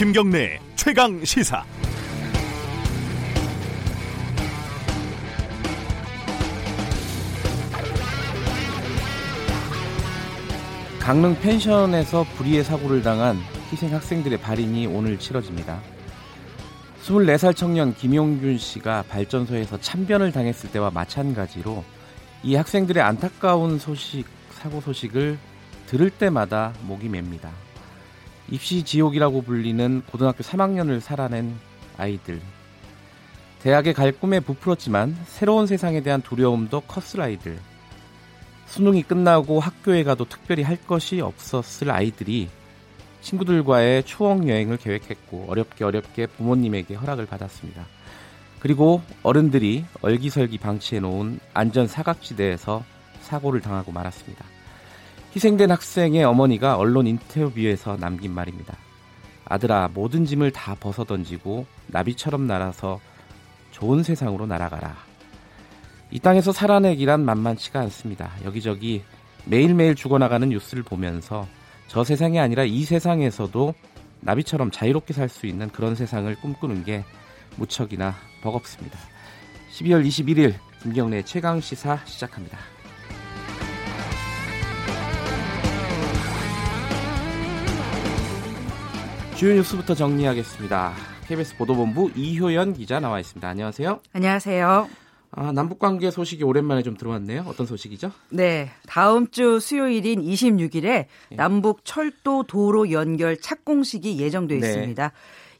김경래 최강 시사. 강릉 펜션에서 불의의 사고를 당한 희생 학생들의 발인이 오늘 치러집니다. 24살 청년 김용균 씨가 발전소에서 참변을 당했을 때와 마찬가지로 이 학생들의 안타까운 소식, 사고 소식을 들을 때마다 목이 맵니다. 입시 지옥이라고 불리는 고등학교 3학년을 살아낸 아이들. 대학에 갈 꿈에 부풀었지만 새로운 세상에 대한 두려움도 컸을 아이들. 수능이 끝나고 학교에 가도 특별히 할 것이 없었을 아이들이 친구들과의 추억 여행을 계획했고 어렵게 어렵게 부모님에게 허락을 받았습니다. 그리고 어른들이 얼기설기 방치해 놓은 안전 사각지대에서 사고를 당하고 말았습니다. 희생된 학생의 어머니가 언론 인터뷰에서 남긴 말입니다. 아들아, 모든 짐을 다 벗어 던지고 나비처럼 날아서 좋은 세상으로 날아가라. 이 땅에서 살아내기란 만만치가 않습니다. 여기저기 매일매일 죽어나가는 뉴스를 보면서 저 세상이 아니라 이 세상에서도 나비처럼 자유롭게 살 수 있는 그런 세상을 꿈꾸는 게 무척이나 버겁습니다. 12월 21일 김경래 최강 시사 시작합니다. 주요 뉴스부터 정리하겠습니다. KBS 보도본부 이효연 기자 나와 있습니다. 안녕하세요. 안녕하세요. 아, 남북 관계 소식이 오랜만에 좀 들어왔네요. 어떤 소식이죠? 네. 다음 주 수요일인 26일에 예. 남북 철도 도로 연결 착공식이 예정돼 네. 있습니다.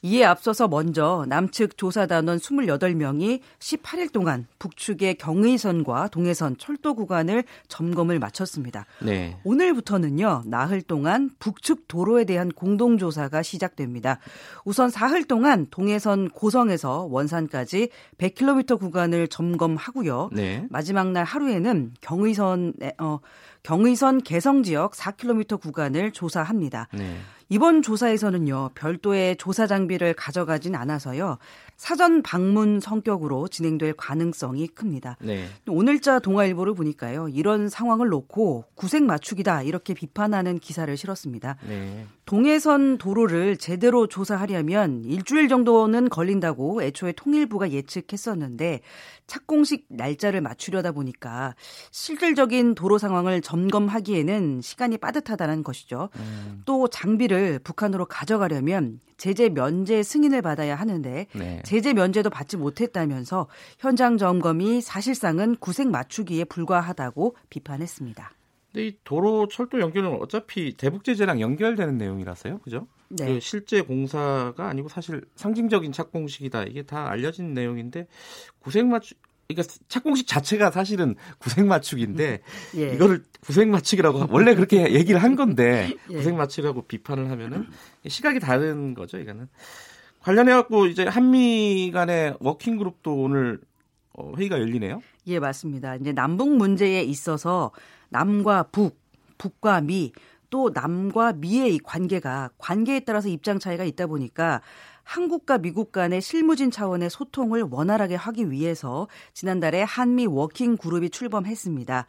이에 앞서서 먼저 남측 조사단원 28명이 18일 동안 북측의 경의선과 동해선 철도 구간을 점검을 마쳤습니다. 네. 오늘부터는요, 나흘 동안 북측 도로에 대한 공동조사가 시작됩니다. 우선 사흘 동안 동해선 고성에서 원산까지 100km 구간을 점검하고요. 네. 마지막 날 하루에는 경의선, 어, 경의선 개성 지역 4km 구간을 조사합니다. 네. 이번 조사에서는요, 별도의 조사 장비를 가져가진 않아서요, 사전 방문 성격으로 진행될 가능성이 큽니다. 네. 오늘자 동아일보를 보니까요, 이런 상황을 놓고 구색 맞추기다 이렇게 비판하는 기사를 실었습니다. 네. 동해선 도로를 제대로 조사하려면 일주일 정도는 걸린다고 애초에 통일부가 예측했었는데 착공식 날짜를 맞추려다 보니까 실질적인 도로 상황을 점검하기에는 시간이 빠듯하다는 것이죠. 음. 또 장비를 북한으로 가져가려면 제재 면제 승인을 받아야 하는데 네. 제재 면제도 받지 못했다면서 현장 점검이 사실상은 구색 맞추기에 불과하다고 비판했습니다. 근데 이 도로 철도 연결은 어차피 대북 제재랑 연결되는 내용이라서요, 그죠? 네. 그 실제 공사가 아니고 사실 상징적인 착공식이다. 이게 다 알려진 내용인데 구색 맞추 그러니까 착공식 자체가 사실은 구색 맞추기인데 예. 이거를 구색 맞추기라고 원래 그렇게 얘기를 한 건데 예. 구색 맞추기라고 비판을 하면은 시각이 다른 거죠, 이거는. 관련해 갖고 이제 한미 간의 working group도 오늘 어, 회의가 열리네요. 예, 맞습니다. 이제 남북 문제에 있어서 남과 북, 북과 미, 또 남과 미의 관계가 관계에 따라서 입장 차이가 있다 보니까 한국과 미국 간의 실무진 차원의 소통을 원활하게 하기 위해서 지난달에 한미 working group이 출범했습니다.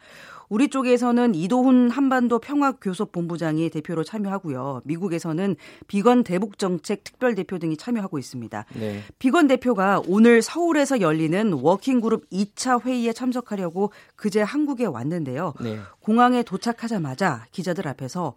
우리 쪽에서는 이도훈 한반도 평화교섭본부장이 대표로 참여하고요. 미국에서는 비건 대북정책 특별대표 등이 참여하고 있습니다. 네. 비건 대표가 오늘 서울에서 열리는 워킹그룹 2차 회의에 참석하려고 그제 한국에 왔는데요. 네. 공항에 도착하자마자 기자들 앞에서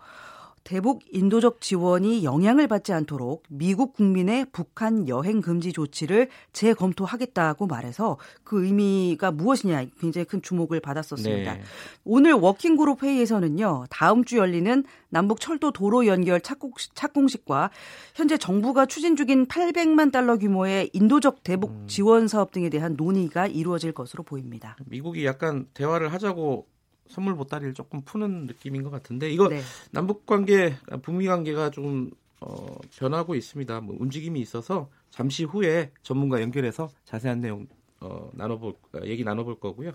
대북 인도적 지원이 영향을 받지 않도록 미국 국민의 북한 여행 금지 조치를 재검토하겠다고 말해서 그 의미가 무엇이냐 굉장히 큰 주목을 받았었습니다. 네. 오늘 워킹그룹 회의에서는요. 다음 주 열리는 남북 철도 도로 연결 착공식, 과 현재 정부가 추진 중인 800만 달러 규모의 인도적 대북 음. 지원 사업 등에 대한 논의가 이루어질 것으로 보입니다. 미국이 약간 대화를 하자고 선물 보따리를 조금 푸는 느낌인 것 같은데 이거 네. 남북 관계, 북미 관계가 좀 어, 변하고 있습니다. 뭐 움직임이 있어서 잠시 후에 전문가 연결해서 자세한 내용 어, 나눠볼 얘기 나눠볼 거고요.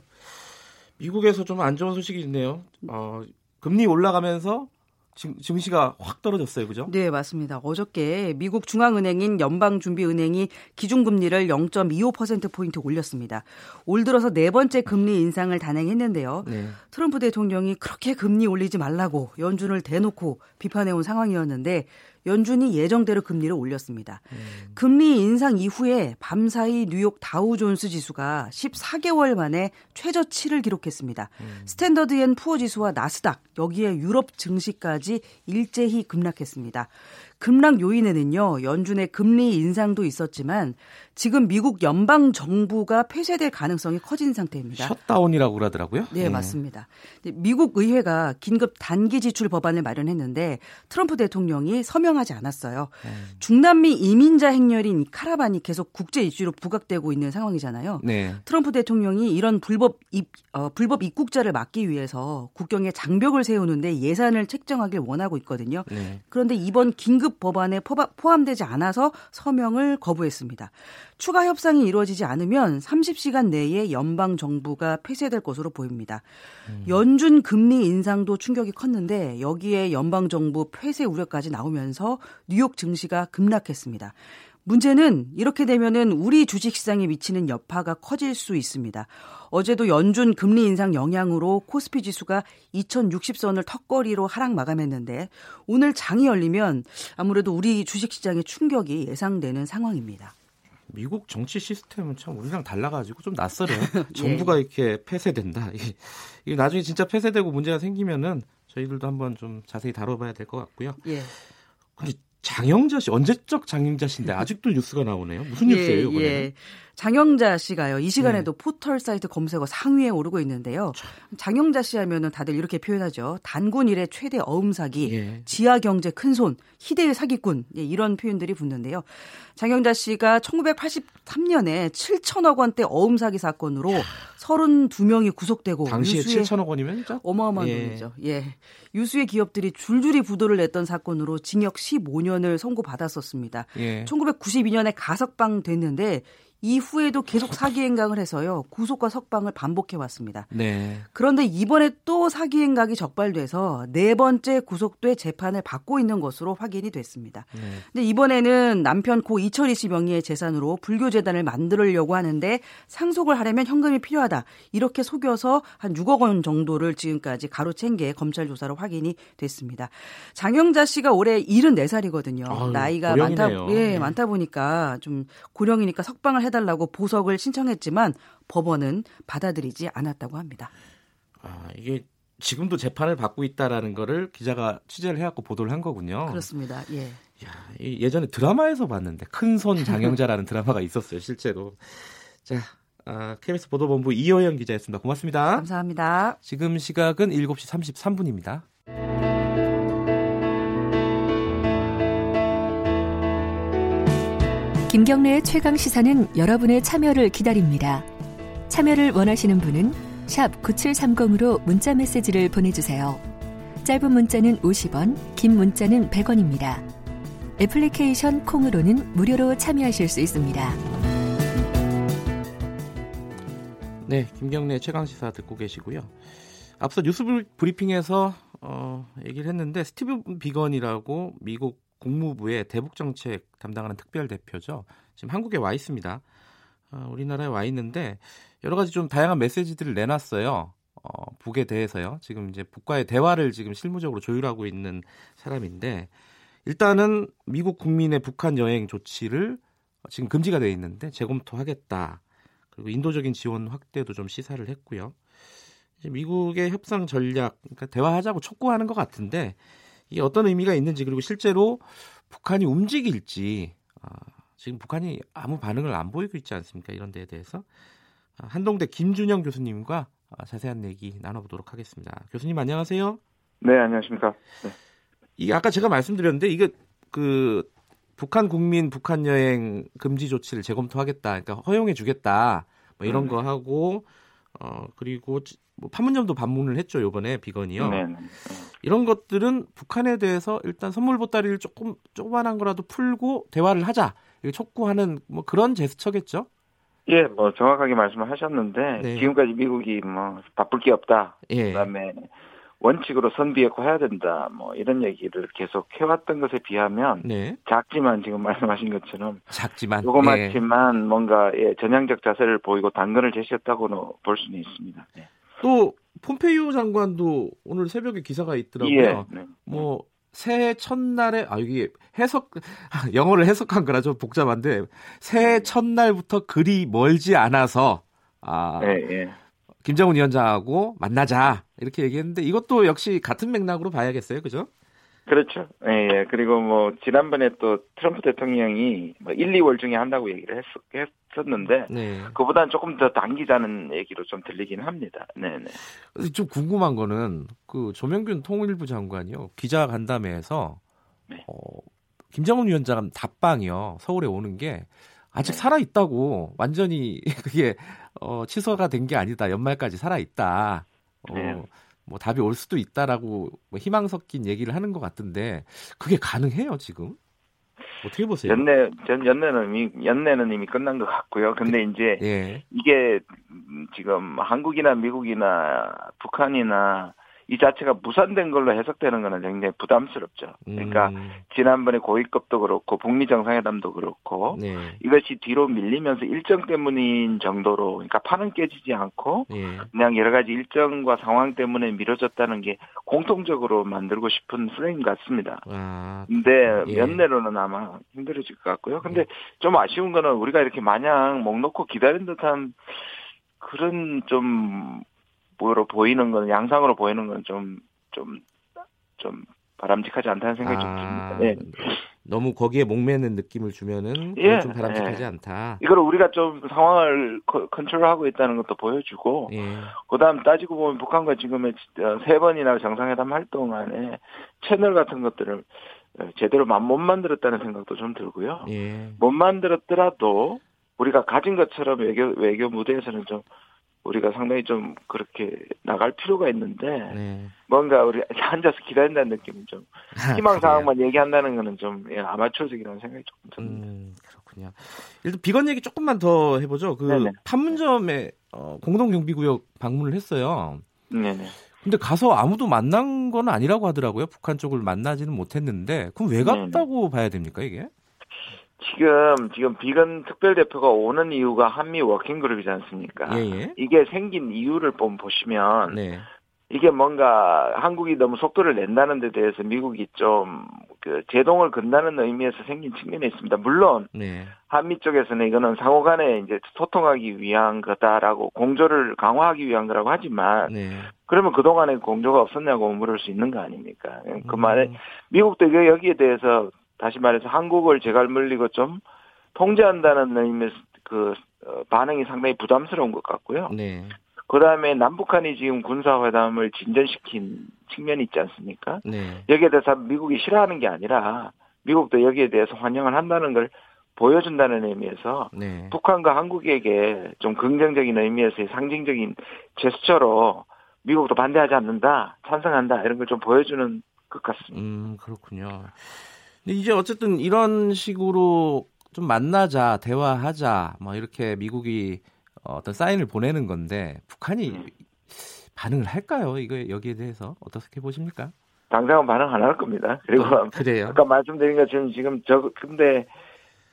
미국에서 좀 안 좋은 소식이 있네요. 어, 금리 올라가면서 증시가 확 떨어졌어요, 그죠? 네, 맞습니다. 어저께 미국 중앙은행인 연방준비은행이 기준금리를 0.25% 포인트 올렸습니다. 올 들어서 네 번째 금리 인상을 단행했는데요. 네. 트럼프 대통령이 그렇게 금리 올리지 말라고 연준을 대놓고 비판해온 상황이었는데 연준이 예정대로 금리를 올렸습니다. 음. 금리 인상 이후에 밤사이 뉴욕 다우존스 지수가 14개월 만에 최저치를 기록했습니다. 음. 스탠더드 앤 푸어 지수와 나스닥 여기에 유럽 증시까지 일제히 급락했습니다. 급락 요인에는요, 연준의 금리 인상도 있었지만 지금 미국 연방 정부가 폐쇄될 가능성이 커진 상태입니다. shutdown이라고 그러더라고요. 네, 네. 맞습니다. 미국 의회가 긴급 단기 지출 법안을 마련했는데 트럼프 대통령이 서명하지 않았어요. 네. 중남미 이민자 행렬인 카라반이 계속 국제 이슈로 부각되고 있는 상황이잖아요. 네. 트럼프 대통령이 이런 불법 입, 어, 불법 입국자를 막기 위해서 국경에 장벽을 세우는데 예산을 책정하길 원하고 있거든요. 네. 그런데 이번 긴급 긴급 법안에 포함되지 않아서 서명을 거부했습니다. 추가 협상이 이루어지지 않으면 30시간 내에 연방 정부가 폐쇄될 것으로 보입니다. 음. 연준 금리 인상도 충격이 컸는데 여기에 연방 정부 폐쇄 우려까지 나오면서 뉴욕 증시가 급락했습니다. 문제는 이렇게 되면은 우리 주식 시장에 미치는 여파가 커질 수 있습니다. 어제도 연준 금리 인상 영향으로 코스피 지수가 2060선을 턱걸이로 하락 마감했는데 오늘 장이 열리면 아무래도 우리 주식 시장에 충격이 예상되는 상황입니다. 미국 정치 시스템은 참 우리랑 달라가지고 좀 낯설어요. 예. 정부가 이렇게 폐쇄된다. 이게 나중에 진짜 폐쇄되고 문제가 생기면은 저희들도 한번 좀 자세히 다뤄봐야 될 것 같고요. 예. 장영자 씨 언제적 장영자 씨인데 아직도 뉴스가 나오네요. 무슨 예, 뉴스예요, 이번에? 예. 장영자 씨가요. 이 시간에도 네. 포털 사이트 검색어 상위에 오르고 있는데요. 장영자 씨 하면은 다들 이렇게 표현하죠. 단군 일의 최대 어음 사기, 예. 지하 경제 큰손, 희대의 사기꾼 예, 이런 표현들이 붙는데요. 장영자 씨가 1983년에 7천억 원대 어음 사기 사건으로 32명이 구속되고 당시에 유수의, 7천억 원이면 진짜 어마어마한 예. 돈이죠. 예. 유수의 기업들이 줄줄이 부도를 냈던 사건으로 징역 15년을 선고받았었습니다. 예. 1992년에 가석방 됐는데 이후에도 계속 사기 행각을 해서요. 구속과 석방을 반복해 왔습니다. 네. 그런데 이번에 또 사기 행각이 적발돼서 네 번째 구속돼 재판을 받고 있는 것으로 확인이 됐습니다. 네. 근데 이번에는 남편 고 이철희 씨 명의의 재산으로 불교 재단을 만들려고 하는데 상속을 하려면 현금이 필요하다. 이렇게 속여서 한 6억 원 정도를 지금까지 가로챈 게 검찰 조사로 확인이 됐습니다. 장영자 씨가 올해 74살이거든요. 아유, 나이가 고령이네요. 많다 예, 네. 많다 보니까 좀 고령이니까 석방을 해 해달라고 보석을 신청했지만 법원은 받아들이지 않았다고 합니다. 아, 이게 지금도 재판을 받고 있다라는 거를 기자가 취재를 해갖고 보도를 한 거군요. 그렇습니다. 예. 야, 예전에 드라마에서 봤는데 큰 손 장영자라는 드라마가 있었어요, 실제로. 자, 아, KBS 보도본부 이호영 기자였습니다. 고맙습니다. 감사합니다. 지금 시각은 7시 33분입니다. 김경래의 최강 시사는 여러분의 참여를 기다립니다. 참여를 원하시는 분은 9730으로 문자 메시지를 보내주세요. 짧은 문자는 50원, 긴 문자는 100원입니다. 애플리케이션 콩으로는 무료로 참여하실 수 있습니다. 네, 김경래 최강 시사 듣고 계시고요. 앞서 뉴스 브리핑에서 어, 얘기를 했는데 스티브 비건이라고 미국 국무부의 대북 정책 담당하는 특별 대표죠. 지금 한국에 와 있습니다. 어, 우리나라에 와 있는데 여러 가지 좀 다양한 메시지들을 내놨어요. 어, 북에 대해서요. 지금 이제 북과의 대화를 지금 실무적으로 조율하고 있는 사람인데 일단은 미국 국민의 북한 여행 조치를 지금 금지가 돼 있는데 재검토하겠다. 그리고 인도적인 지원 확대도 좀 시사를 했고요. 미국의 협상 전략, 그러니까 대화하자고 촉구하는 것 같은데 이게 어떤 의미가 있는지 그리고 실제로 북한이 움직일지 아, 지금 북한이 아무 반응을 안 보이고 있지 않습니까? 이런 데에 대해서 아, 한동대 김준영 교수님과 아, 자세한 얘기 나눠보도록 하겠습니다. 교수님 안녕하세요. 네 안녕하십니까. 네. 이 아까 제가 말씀드렸는데 이게 그 북한 국민 북한 여행 금지 조치를 재검토하겠다, 그러니까 허용해 주겠다, 뭐 이런 음. 거 하고 어 그리고 뭐 판문점도 방문을 했죠 요번에 비건이요. 네, 네. 이런 것들은 북한에 대해서 일단 선물 보따리를 조금 조그만한 거라도 풀고 대화를 하자 촉구하는 뭐 그런 제스처겠죠. 예, 뭐 정확하게 말씀을 하셨는데 네. 지금까지 미국이 뭐 바쁠 게 없다. 예. 그다음에 원칙으로 선비했고 해야 된다. 뭐 이런 얘기를 계속 해왔던 것에 비하면 네. 작지만 지금 말씀하신 것처럼 작지만 조그맣지만 예. 뭔가 예, 전향적 자세를 보이고 당근을 제시했다고는 볼 수는 있습니다. 네. 또 폼페이오 장관도 오늘 새벽에 기사가 있더라고요. 예, 네. 뭐 새해 첫날에 아 이게 해석 영어를 해석한 거라 좀 복잡한데 새해 네. 첫날부터 그리 멀지 않아서 아 네, 네. 김정은 위원장하고 만나자 이렇게 얘기했는데 이것도 역시 같은 맥락으로 봐야겠어요, 그죠? 그렇죠. 예, 예. 그리고 뭐 지난번에 또 트럼프 대통령이 뭐 1, 2월 중에 한다고 얘기를 했, 했었는데 네. 그보다는 조금 더 당기자는 얘기로 좀 들리긴 합니다. 네, 네. 좀 궁금한 거는 그 조명균 통일부 장관이요 기자 간담회에서 네. 어, 김정은 위원장 답방이요 서울에 오는 게 아직 네. 살아 있다고 완전히 그게 어, 취소가 된 게 아니다 연말까지 살아 있다. 어, 네. 뭐 답이 올 수도 있다라고 뭐 희망 섞인 얘기를 하는 것 같은데 그게 가능해요 지금? 어떻게 보세요? 연내 전 연내는 이미 연내는 이미 끝난 것 같고요. 근데 그, 이제 예. 이게 지금 한국이나 미국이나 북한이나 이 자체가 무산된 걸로 해석되는 것은 굉장히 부담스럽죠. 그러니까 음. 지난번에 고위급도 그렇고 북미 정상회담도 그렇고 네. 이것이 뒤로 밀리면서 일정 때문인 정도로 그러니까 판은 깨지지 않고 네. 그냥 여러 가지 일정과 상황 때문에 미뤄졌다는 게 공통적으로 만들고 싶은 프레임 같습니다. 아, 근데 예. 연내로는 아마 힘들어질 것 같고요. 근데 예. 좀 아쉬운 거는 우리가 이렇게 마냥 목 놓고 기다린 듯한 그런 좀 뭐로 보이는 건 양상으로 보이는 건좀좀 좀 바람직하지 않다는 생각이 아, 좀 듭니다. 네. 너무 거기에 목매는 느낌을 주면은 예, 좀 바람직하지 예. 않다. 이걸 우리가 좀 상황을 컨트롤하고 있다는 것도 보여주고, 예. 그다음 따지고 보면 북한과 지금의 세 번이나 정상회담 활동 안에 채널 같은 것들을 제대로 못 만들었다는 생각도 좀 들고요. 예. 못 만들었더라도 우리가 가진 것처럼 외교 외교 무대에서는 좀 우리가 상당히 좀 그렇게 나갈 필요가 있는데 네. 뭔가 우리 앉아서 기다린다는 느낌은 좀 아, 희망 사항만 얘기한다는 거는 좀 예, 아마추어적이라는 생각이 조금 듭니다. 음, 그렇군요. 일단 비건 얘기 조금만 더 해보죠. 그 네네. 판문점에 어, 공동 경비구역 방문을 했어요. 네네. 근데 가서 아무도 만난 건 아니라고 하더라고요. 북한 쪽을 만나지는 못했는데 그럼 왜 갔다고 네네. 봐야 됩니까 이게? 지금 지금 비건 특별 대표가 오는 이유가 한미 working group이지 않습니까? 예, 예. 이게 생긴 이유를 좀 보시면 네. 이게 뭔가 한국이 너무 속도를 낸다는 데 대해서 미국이 좀 그 제동을 건다는 의미에서 생긴 측면이 있습니다. 물론 네. 한미 쪽에서는 이거는 상호 간에 이제 소통하기 위한 거다라고 공조를 강화하기 위한 거라고 하지만 네. 그러면 그 동안에 공조가 없었냐고 물을 수 있는 거 아닙니까? 그 음. 말에 미국도 여기에 대해서 다시 말해서 한국을 제갈 물리고 좀 통제한다는 의미에서 그 어, 반응이 상당히 부담스러운 것 같고요. 네. 그 다음에 남북한이 지금 군사회담을 진전시킨 측면이 있지 않습니까? 네. 여기에 대해서 미국이 싫어하는 게 아니라 미국도 여기에 대해서 환영을 한다는 걸 보여준다는 의미에서 네. 북한과 한국에게 좀 긍정적인 의미에서의 상징적인 제스처로 미국도 반대하지 않는다, 찬성한다 이런 걸 좀 보여주는 것 같습니다. 음 그렇군요. 이제 어쨌든 이런 식으로 좀 만나자, 대화하자, 뭐 이렇게 미국이 어떤 사인을 보내는 건데 북한이 음. 반응을 할까요? 이거 여기에 대해서 어떻게 보십니까? 당장은 반응 안 할 겁니다. 그리고 어, 그래요. 아까 말씀드린 것처럼 지금 저 근데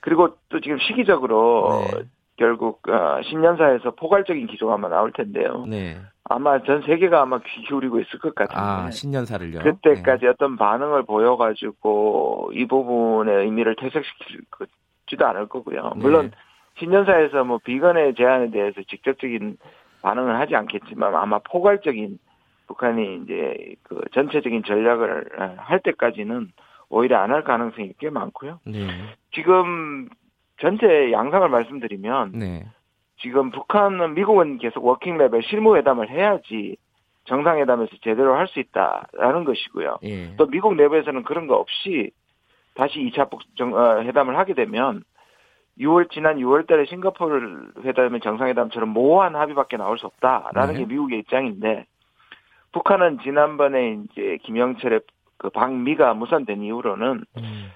그리고 또 지금 시기적으로 네. 결국 어, 신년사에서 포괄적인 기조가 아마 나올 텐데요. 네. 아마 전 세계가 아마 귀 기울이고 있을 것 같은데. 아, 신년사를요? 그때까지 네. 어떤 반응을 보여가지고 이 부분의 의미를 퇴색시키지도 않을 거고요. 네. 물론 신년사에서 뭐 비건의 제안에 대해서 직접적인 반응을 하지 않겠지만 아마 포괄적인 북한이 이제 그 전체적인 전략을 할 때까지는 오히려 안 할 가능성이 꽤 많고요. 네. 지금 전체 양상을 말씀드리면 네. 지금 북한은 미국은 계속 working level 실무회담을 해야지 정상회담에서 제대로 할 수 있다라는 것이고요. 예. 또 미국 내부에서는 그런 거 없이 다시 2차 정, 어, 회담을 하게 되면 6월 지난 6월달에 싱가포르 회담의 정상회담처럼 모호한 합의밖에 나올 수 없다라는 네. 게 미국의 입장인데 북한은 지난번에 이제 김영철의 그 방미가 무산된 이후로는 음.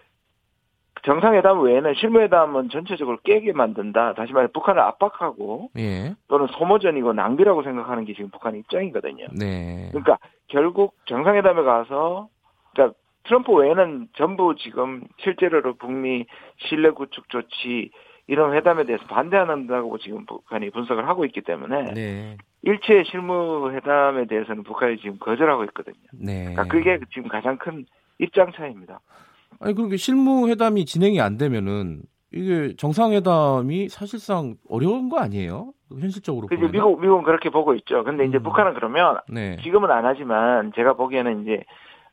정상회담 외에는 실무회담은 전체적으로 깨게 만든다. 다시 말해 북한을 압박하고 예. 또는 소모전이고 낭비라고 생각하는 게 지금 북한의 입장이거든요. 네. 그러니까 결국 정상회담에 가서 그러니까 트럼프 외에는 전부 지금 실제로 북미 신뢰 구축 조치 이런 회담에 대해서 반대한다고 지금 북한이 분석을 하고 있기 때문에 네. 일체 실무 회담에 대해서는 북한이 지금 거절하고 있거든요. 네. 그러니까 그게 지금 가장 큰 입장 차이입니다. 아니 그렇게 실무 회담이 진행이 안 되면은 이게 정상회담이 사실상 어려운 거 아니에요? 현실적으로 그죠 미국 미국은 그렇게 보고 있죠. 근데 이제 음. 북한은 그러면 네. 지금은 안 하지만 제가 보기에는 이제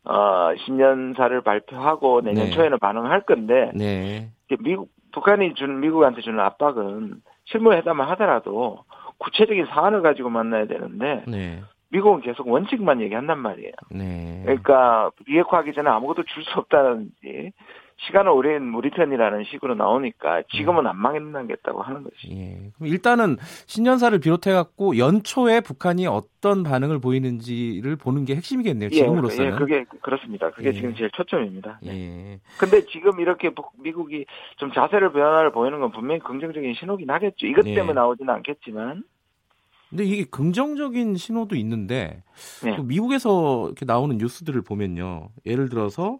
어 신년사를 발표하고 내년 네. 초에는 반응할 건데 네. 미국 북한이 준 미국한테 주는 압박은 실무 회담을 하더라도 구체적인 사안을 가지고 만나야 되는데 네. 미국은 계속 원칙만 얘기한단 말이에요. 네. 그러니까 비핵화하기 전에 아무것도 줄 수 없다는지 시간을 오랜 우리 편이라는 식으로 나오니까 지금은 안 망했겠다고 하는 거지. 예. 그럼 일단은 신년사를 비롯해 갖고 연초에 북한이 어떤 반응을 보이는지를 보는 게 핵심이겠네요. 지금으로서는. 예, 그게 그렇습니다. 그게 예. 지금 제일 초점입니다. 네. 예. 근데 지금 이렇게 미국이 좀 자세를 변화를 보이는 건 분명히 긍정적인 신호긴 하겠죠. 이것 예. 때문에 예. 나오지는 않겠지만. 근데 이게 긍정적인 신호도 있는데 네. 미국에서 이렇게 나오는 뉴스들을 보면요. 예를 들어서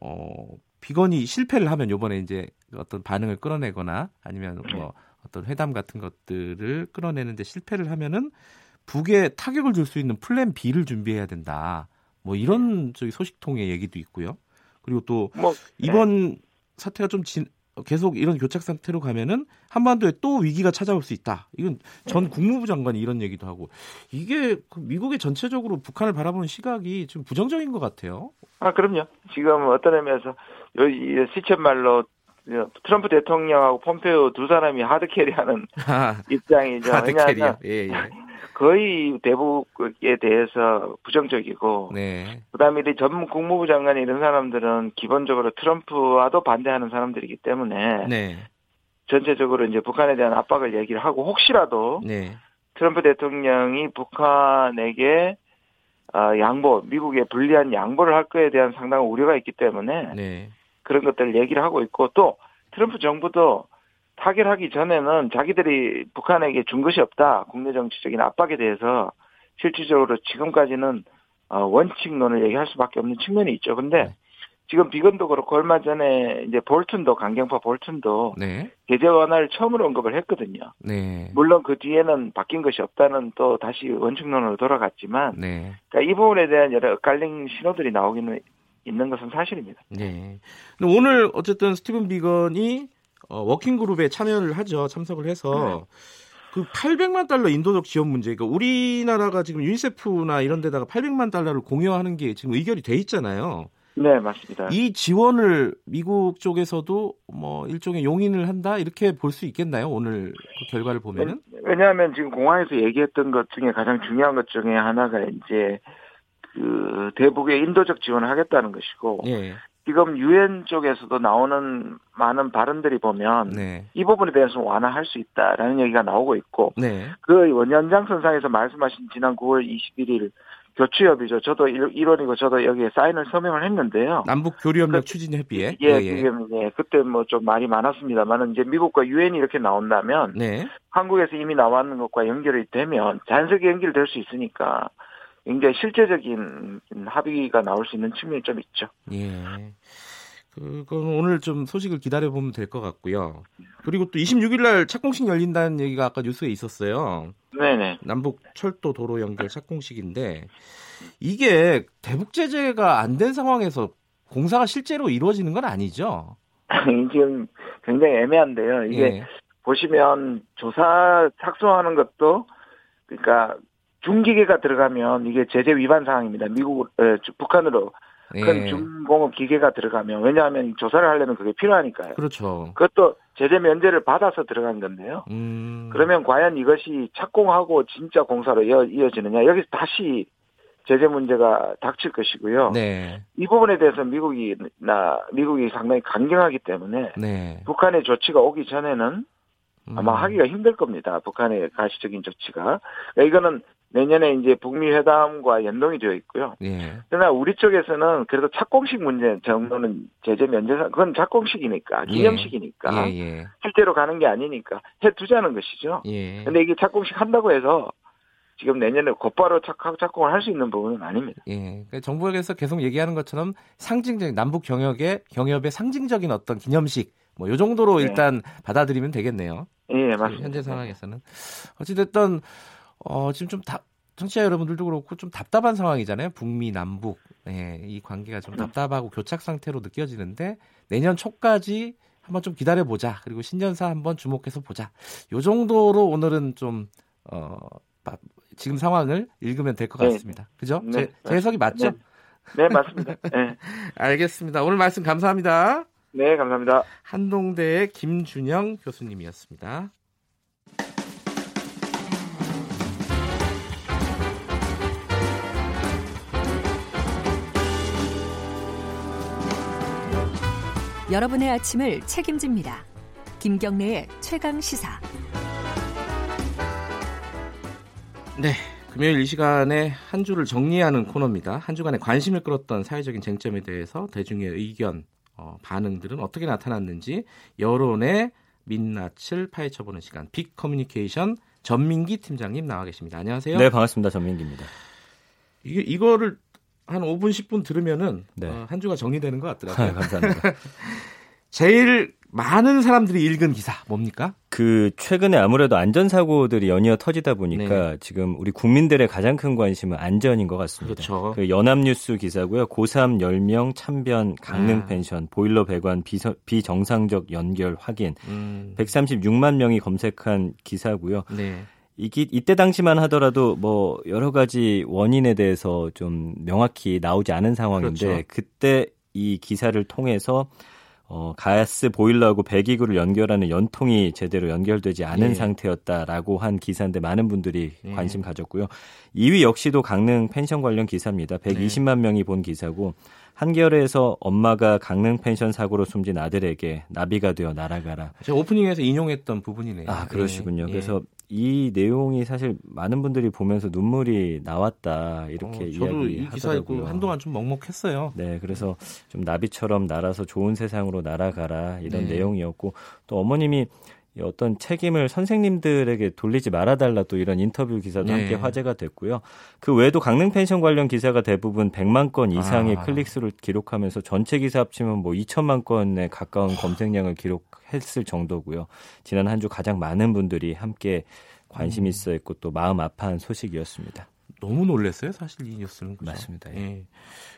어 비건이 실패를 하면 요번에 이제 어떤 반응을 끌어내거나 아니면 뭐 네. 어떤 회담 같은 것들을 끌어내는데 실패를 하면은 북에 타격을 줄 수 있는 플랜 B를 준비해야 된다. 뭐 이런 저기 소식통의 얘기도 있고요. 그리고 또 뭐, 이번 네. 사태가 좀 진, 계속 이런 교착 상태로 가면은 한반도에 또 위기가 찾아올 수 있다. 이건 전 네. 국무부 장관이 이런 얘기도 하고 이게 그 미국의 전체적으로 북한을 바라보는 시각이 좀 부정적인 것 같아요. 아 그럼요. 지금 어떤 의미에서 이 시쳇 말로 트럼프 대통령하고 폼페이오 두 사람이 하드캐리하는 아, 입장이죠. 하드캐리요. 예, 예. 거의 대북에 대해서 부정적이고 네. 그다음에 전 국무부 장관 이런 사람들은 기본적으로 트럼프와도 반대하는 사람들이기 때문에 네. 전체적으로 이제 북한에 대한 압박을 얘기를 하고 혹시라도 네. 트럼프 대통령이 북한에게 어, 양보, 미국에 불리한 양보를 할 거에 대한 상당한 우려가 있기 때문에 네. 그런 것들을 얘기를 하고 있고 또 트럼프 정부도 타결하기 전에는 자기들이 북한에게 준 것이 없다. 국내 정치적인 압박에 대해서 실질적으로 지금까지는 어, 원칙론을 얘기할 수밖에 없는 측면이 있죠. 근데 네. 지금 비건도 그렇고 얼마 전에 이제 볼튼도 강경파 볼튼도 네. 제재 완화를 처음으로 언급을 했거든요. 네. 물론 그 뒤에는 바뀐 것이 없다는 또 다시 원칙론으로 돌아갔지만 네. 그러니까 이 부분에 대한 여러 엇갈린 신호들이 나오기는 있는 것은 사실입니다. 네. 오늘 어쨌든 스티븐 비건이 어, working group에 참여를 하죠. 참석을 해서 네. 그 800만 달러 인도적 지원 문제, 그러니까 우리나라가 지금 유니세프나 이런 데다가 800만 달러를 공여하는 게 지금 의결이 돼 있잖아요. 네, 맞습니다. 이 지원을 미국 쪽에서도 뭐 일종의 용인을 한다 이렇게 볼 수 있겠나요? 오늘 그 결과를 보면은? 왜냐하면 지금 공항에서 얘기했던 것 중에 가장 중요한 것 중에 하나가 이제 그 대북에 인도적 지원을 하겠다는 것이고 예. 지금 유엔 쪽에서도 나오는 많은 발언들이 보면 네. 이 부분에 대해서 완화할 수 있다라는 얘기가 나오고 있고 네. 그 원연장선상에서 말씀하신 지난 9월 21일 교추협의죠. 저도 1원이고 저도 여기에 사인을 서명을 했는데요. 남북 교류협력 그, 추진 협의에 예, 예, 예. 예. 그때 뭐 좀 말이 많았습니다만은 이제 미국과 유엔이 이렇게 나온다면 네. 한국에서 이미 나왔는 것과 연결이 되면 자연스럽게 연결될 수 있으니까 굉장히 실제적인 합의가 나올 수 있는 측면이 좀 있죠. 예. 그건 오늘 좀 소식을 기다려 보면 될 것 같고요. 그리고 또 26일 날 착공식 열린다는 얘기가 아까 뉴스에 있었어요. 네네. 남북 철도 도로 연결 착공식인데 이게 대북 제재가 안 된 상황에서 공사가 실제로 이루어지는 건 아니죠? 지금 굉장히 애매한데요. 이게 예. 보시면 조사 착수하는 것도 그러니까 중기계가 들어가면 이게 제재 위반 사항입니다. 미국 에, 북한으로 큰 예. 중공업 기계가 들어가면 왜냐하면 조사를 하려면 그게 필요하니까요. 그렇죠. 그것도 제재 면제를 받아서 들어간 건데요. 음. 그러면 과연 이것이 착공하고 진짜 공사로 이어, 이어지느냐 여기서 다시 제재 문제가 닥칠 것이고요. 네. 이 부분에 대해서 미국이 나 미국이 상당히 강경하기 때문에 네. 북한의 조치가 오기 전에는 아마 음. 하기가 힘들 겁니다. 북한의 가시적인 조치가. 그러니까 이거는 내년에 이제 북미 회담과 연동이 되어 있고요. 예. 그러나 우리 쪽에서는 그래도 착공식 문제 정도는 제재 면제상 그건 착공식이니까 예. 기념식이니까 예. 예. 실제로 가는 게 아니니까 해 두자는 것이죠. 예. 근데 이게 착공식 한다고 해서 지금 내년에 곧바로 착공을 할 수 있는 부분은 아닙니다. 예. 그러니까 정부에서 계속 얘기하는 것처럼 상징적인 남북 경협의 경협의 상징적인 어떤 기념식 뭐요 정도로 네. 일단 받아들이면 되겠네요. 예, 맞습니다. 현재 상황에서는 어찌됐든 어, 지금 좀 답, 청취자 여러분들도 그렇고 좀 답답한 상황이잖아요. 북미, 남북. 네, 이 관계가 좀 답답하고 교착 상태로 느껴지는데 내년 초까지 한번 좀 기다려 보자. 그리고 신년사 한번 주목해서 보자. 요 정도로 오늘은 좀 어, 지금 상황을 읽으면 될것 네. 같습니다. 그죠? 네. 제, 제 해석이 맞죠? 네, 네 맞습니다. 네. 알겠습니다. 오늘 말씀 감사합니다. 네, 감사합니다. 한동대의 김준영 교수님이었습니다. 여러분의 아침을 책임집니다. 김경래의 최강 시사. 네. 금요일 이 시간에 한 주를 정리하는 코너입니다. 한 주간에 관심을 끌었던 사회적인 쟁점에 대해서 대중의 의견, 어, 반응들은 어떻게 나타났는지 여론의 민낯을 파헤쳐보는 시간 빅 커뮤니케이션 전민기 팀장님 나와 계십니다. 안녕하세요. 네, 반갑습니다. 전민기입니다. 이게 이거를 한 5분 10분 들으면은 네. 어, 한 주가 정리되는 것 같더라고요. 감사합니다. 제일 많은 사람들이 읽은 기사 뭡니까? 그 최근에 아무래도 안전 사고들이 연이어 터지다 보니까 네. 지금 우리 국민들의 가장 큰 관심은 안전인 것 같습니다. 그렇죠. 그 연합뉴스 기사고요. 고3 10명 참변 강릉 아. 펜션 보일러 배관 비서, 비정상적 연결 확인 음. 136만 명이 검색한 기사고요. 네. 이게 이때 당시만 하더라도 뭐 여러 가지 원인에 대해서 좀 명확히 나오지 않은 상황인데 그렇죠. 그때 이 기사를 통해서 어, 가스 보일러하고 배기구를 연결하는 연통이 제대로 연결되지 않은 예. 상태였다라고 한 기사인데 많은 분들이 예. 관심 가졌고요. 2위 역시도 강릉 펜션 관련 기사입니다. 120만 네. 명이 본 기사고 한겨레에서 엄마가 강릉 펜션 사고로 숨진 아들에게 나비가 되어 날아가라. 제가 오프닝에서 인용했던 부분이네요. 아 그러시군요. 예. 그래서 이 내용이 사실 많은 분들이 보면서 눈물이 나왔다 이렇게 어, 저도 이 기사 읽고 한동안 좀 먹먹했어요. 네, 그래서 좀 나비처럼 날아서 좋은 세상으로 날아가라 이런 네. 내용이었고 또 어머님이 어떤 책임을 선생님들에게 돌리지 말아달라 또 이런 인터뷰 기사도 네. 함께 화제가 됐고요. 그 외에도 강릉 펜션 관련 기사가 대부분 100만 건 이상의 아. 클릭수를 기록하면서 전체 기사 합치면 뭐 2천만 건에 가까운 검색량을 기록했을 정도고요. 지난 한 주 가장 많은 분들이 함께 관심 이 음. 있어 있고 또 마음 아파한 소식이었습니다. 너무 놀랐어요, 사실 이 뉴스는. 그죠? 맞습니다. 예.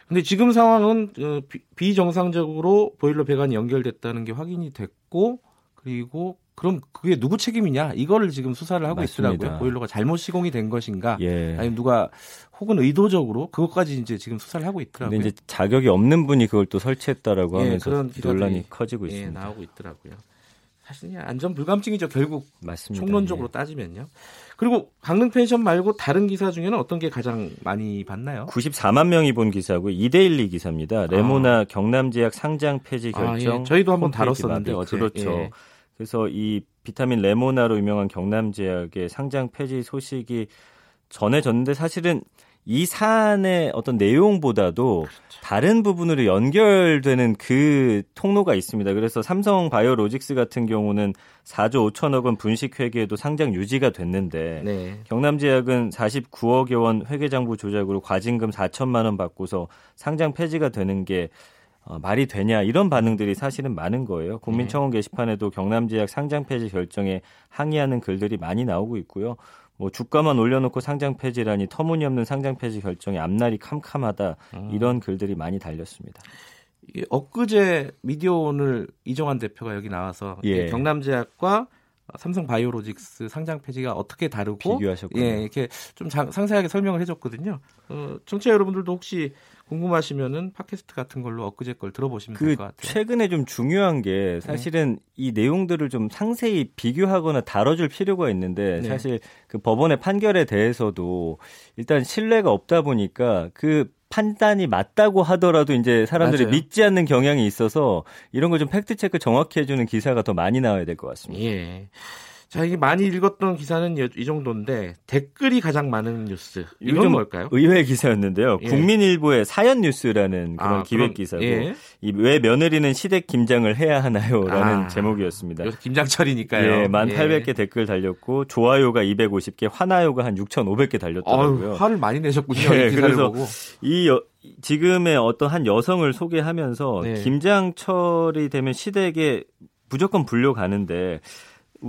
근데 지금 상황은 어, 비정상적으로 보일러 배관이 연결됐다는 게 확인이 됐고 그리고 그럼 그게 누구 책임이냐 이거를 지금 수사를 하고 맞습니다. 있더라고요. 보일러가 잘못 시공이 된 것인가, 예. 아니면 누가 혹은 의도적으로 그것까지 이제 지금 수사를 하고 있더라고요. 근데 이제 자격이 없는 분이 그걸 또 설치했다라고 예, 하면서 그런 논란이 커지고 예, 있습니다. 나오고 있더라고요. 사실 안전 불감증이죠 결국 맞습니다. 총론적으로 예. 따지면요. 그리고 강릉 펜션 말고 다른 기사 중에는 어떤 게 가장 많이 봤나요? 94만 명이 본 기사고 이데일리 기사입니다. 레모나 아. 경남제약 상장 폐지 결정. 아, 예. 저희도 한번 다뤘었는데 어제. 그렇죠. 예. 그래서 이 비타민 레모나로 유명한 경남제약의 상장 폐지 소식이 전해졌는데 사실은 이 사안의 어떤 내용보다도 그렇죠. 다른 부분으로 연결되는 그 통로가 있습니다. 그래서 삼성 바이오로직스 같은 경우는 4조 5천억 원 분식 회계에도 상장 유지가 됐는데 네. 경남제약은 49억여 원 회계장부 조작으로 과징금 4천만 원 받고서 상장 폐지가 되는 게 어, 말이 되냐 이런 반응들이 사실은 많은 거예요. 국민청원 네. 게시판에도 경남제약 상장 폐지 결정에 항의하는 글들이 많이 나오고 있고요. 뭐 주가만 올려놓고 상장 폐지라니 터무니없는 상장 폐지 결정에 앞날이 캄캄하다 음. 이런 글들이 많이 달렸습니다. 엊그제 미디어 오늘 이정환 대표가 여기 나와서 예. 경남제약과 삼성 바이오로직스 상장 폐지가 어떻게 다르고 비교하셨군요. 예, 이렇게 좀 장, 상세하게 설명을 해줬거든요. 어, 청취자 여러분들도 혹시 궁금하시면은 팟캐스트 같은 걸로 엊그제 걸 들어보시면 그 될것 같아요. 최근에 좀 중요한 게 사실은 네. 이 내용들을 좀 상세히 비교하거나 다뤄줄 필요가 있는데 네. 사실 그 법원의 판결에 대해서도 일단 신뢰가 없다 보니까 그 판단이 맞다고 하더라도 이제 사람들이 맞아요. 믿지 않는 경향이 있어서 이런 걸 좀 fact check 정확히 해주는 기사가 더 많이 나와야 될 것 같습니다. 예. 자, 이게 많이 읽었던 기사는 이 정도인데 댓글이 가장 많은 뉴스. 이건 뭘까요? 의외의 기사였는데요. 예. 국민일보의 사연 뉴스라는 그런 아, 기획 기사고 예. 이왜 며느리는 시댁 김장을 해야 하나요라는 아, 제목이었습니다. 김장철이니까요. 예, 만 800개 댓글 달렸고 좋아요가 250개, 화나요가 한 6,500개 달렸더라고요. 어휴, 화를 많이 내셨군요. 예, 그래서 보고. 이 여, 지금의 어떤 한 여성을 소개하면서 네. 김장철이 되면 시댁에 무조건 불려가는데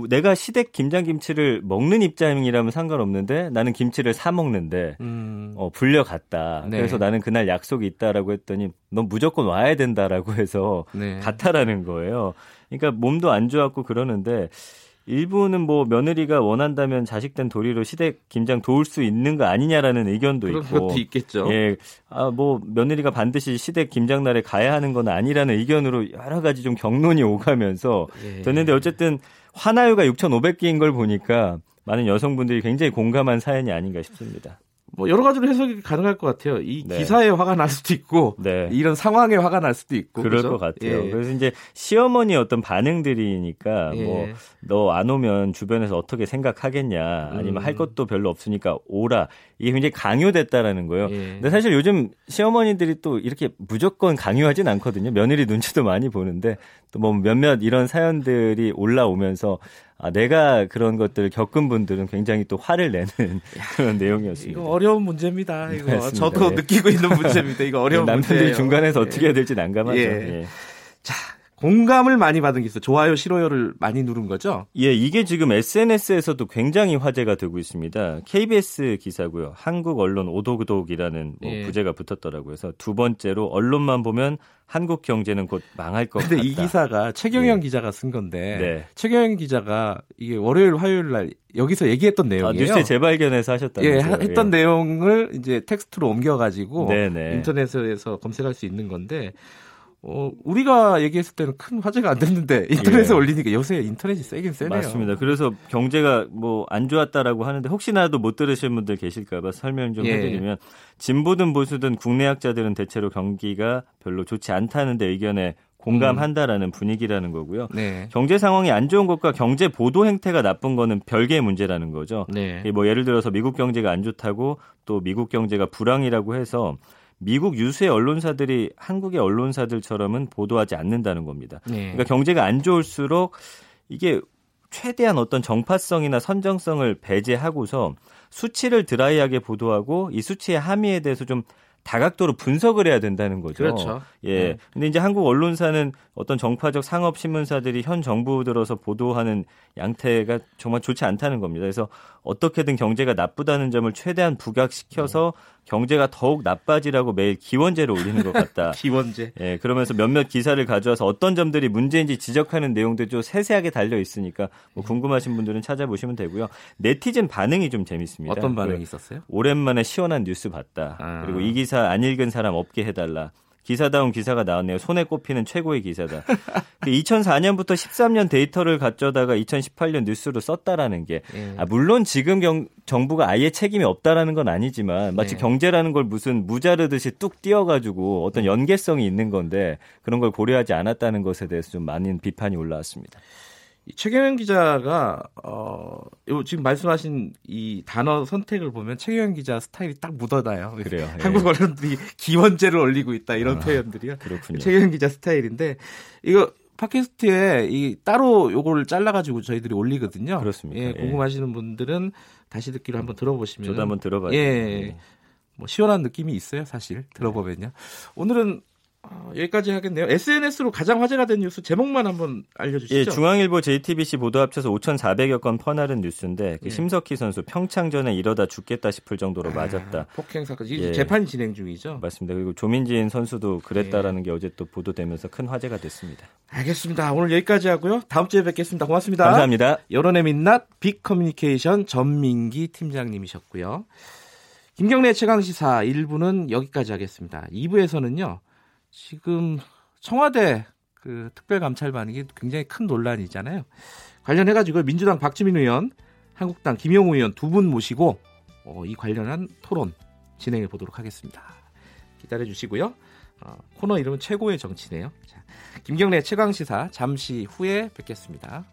내가 시댁 김장김치를 먹는 입장이라면 상관없는데 나는 김치를 사 먹는데 음. 어 불려갔다. 네. 그래서 나는 그날 약속이 있다라고 했더니 넌 무조건 와야 된다라고 해서 네. 갔다라는 거예요. 그러니까 몸도 안 좋았고 그러는데 일부는 뭐 며느리가 원한다면 자식된 도리로 시댁 김장 도울 수 있는 거 아니냐라는 의견도 그런 있고. 것도 있겠죠. 예. 아, 뭐 며느리가 반드시 시댁 김장 날에 가야 하는 건 아니라는 의견으로 여러 가지 좀 경론이 오가면서 예. 됐는데 어쨌든 화나유가 6,500개인 걸 보니까 많은 여성분들이 굉장히 공감한 사연이 아닌가 싶습니다. 뭐 여러 가지로 해석이 가능할 것 같아요. 이 네. 기사에 화가 날 수도 있고 네. 이런 상황에 화가 날 수도 있고 그럴 그렇죠? 것 같아요. 예. 그래서 이제 시어머니 어떤 반응들이니까 예. 뭐너 안 오면 주변에서 어떻게 생각하겠냐 아니면 음. 할 것도 별로 없으니까 오라 이게 굉장히 강요됐다라는 거예요. 예. 근데 사실 요즘 시어머니들이 또 이렇게 무조건 강요하진 않거든요. 며느리 눈치도 많이 보는데 또 뭐 몇몇 이런 사연들이 올라오면서 아, 내가 그런 것들을 겪은 분들은 굉장히 또 화를 내는 그런 내용이었습니다. 이거 어려운 문제입니다. 이거 맞습니다. 저도 네. 느끼고 있는 문제입니다. 이거 어려운 남편들이 문제예요. 중간에서 네. 어떻게 해야 될지 난감하죠. 예. 예. 자, 공감을 많이 받은 게 있어요. 좋아요, 싫어요를 많이 누른 거죠? 예, 이게 지금 SNS에서도 굉장히 화제가 되고 있습니다. KBS 기사고요. 한국 언론 오독독이라는 뭐 예. 부제가 붙었더라고요. 그래서 두 번째로 언론만 보면 한국 경제는 곧 망할 것 근데 같다. 이 기사가 최경영 네. 기자가 쓴 건데 네. 최경영 기자가 이게 월요일 화요일 날 여기서 얘기했던 내용이에요. 아, 뉴스에 재발견해서 하셨다는 예, 했던 예. 내용을 이제 텍스트로 옮겨 가지고 인터넷에서 검색할 수 있는 건데 어, 우리가 얘기했을 때는 큰 화제가 안 됐는데 인터넷에 예. 올리니까 요새 인터넷이 세긴 세네요. 맞습니다. 그래서 경제가 뭐 안 좋았다라고 하는데 혹시나도 못 들으신 분들 계실까봐 설명 좀 예. 해드리면 진보든 보수든 국내 학자들은 대체로 경기가 별로 좋지 않다는데 의견에 공감한다라는 음. 분위기라는 거고요. 네. 경제 상황이 안 좋은 것과 경제 보도 행태가 나쁜 거는 별개의 문제라는 거죠. 네. 뭐 예를 들어서 미국 경제가 안 좋다고 또 미국 경제가 불황이라고 해서 미국 유수의 언론사들이 한국의 언론사들처럼은 보도하지 않는다는 겁니다. 네. 그러니까 경제가 안 좋을수록 이게 최대한 어떤 정파성이나 선정성을 배제하고서 수치를 드라이하게 보도하고 이 수치의 함의에 대해서 좀 다각도로 분석을 해야 된다는 거죠. 그렇죠. 예. 네. 근데 이제 한국 언론사는 어떤 정파적 상업 신문사들이 현 정부 들어서 보도하는 양태가 정말 좋지 않다는 겁니다. 그래서 어떻게든 경제가 나쁘다는 점을 최대한 부각시켜서 네. 경제가 더욱 나빠지라고 매일 기원제를 올리는 것 같다. 기원제. 예, 그러면서 몇몇 기사를 가져와서 어떤 점들이 문제인지 지적하는 내용도 좀 세세하게 달려 있으니까 뭐 궁금하신 분들은 찾아보시면 되고요. 네티즌 반응이 좀 재밌습니다. 어떤 반응이 있었어요? 오랜만에 시원한 뉴스 봤다. 아. 그리고 이 기사 안 읽은 사람 없게 해달라. 기사다운 기사가 나왔네요. 손에 꼽히는 최고의 기사다. 2004년부터 그 13년 데이터를 가져다가 2018년 뉴스로 썼다라는 게 예. 아, 물론 지금 경, 정부가 아예 책임이 없다라는 건 아니지만 마치 네. 경제라는 걸 무슨 무자르듯이 뚝 띄어가지고 어떤 연계성이 있는 건데 그런 걸 고려하지 않았다는 것에 대해서 좀 많은 비판이 올라왔습니다. 최경영 기자가 어 지금 말씀하신 이 단어 선택을 보면 최경영 기자 스타일이 딱 묻어나요. 그래요. 예. 한국 언론들이 기원제를 올리고 있다 이런 아, 표현들이요. 그렇군요. 최경영 기자 스타일인데 이거 팟캐스트에 이 따로 요거를 잘라가지고 저희들이 올리거든요. 그렇습니다. 예, 예. 궁금하시는 분들은 다시 듣기로 한번 들어보시면 저도 한번 들어봐요. 예. 예. 뭐 시원한 느낌이 있어요, 사실 들어보면요. 오늘은 어, 여기까지 하겠네요. SNS로 가장 화제가 된 뉴스 제목만 한번 알려주시죠. 예, 중앙일보, JTBC 보도 합쳐서 5,400여 건 퍼나른 뉴스인데 그 예. 심석희 선수 평창전에 이러다 죽겠다 싶을 정도로 아, 맞았다. 폭행 사건. 예. 재판이 진행 중이죠. 맞습니다. 그리고 조민진 선수도 그랬다라는 예. 게 어제 또 보도되면서 큰 화제가 됐습니다. 알겠습니다. 오늘 여기까지 하고요. 다음 주에 뵙겠습니다. 고맙습니다. 감사합니다. 여론의 민낯 빅커뮤니케이션 전민기 팀장님이셨고요. 김경래 최강시사 1부는 여기까지 하겠습니다. 2부에서는요. 지금 청와대 그 특별감찰반 이 게 굉장히 큰 논란이잖아요. 관련해 가지고 민주당 박주민 의원, 한국당 김영우 의원 두 분 모시고 어, 이 관련한 토론 진행해 보도록 하겠습니다. 기다려 주시고요. 어, 코너 이름은 최고의 정치네요. 자, 김경래 최강 시사 잠시 후에 뵙겠습니다.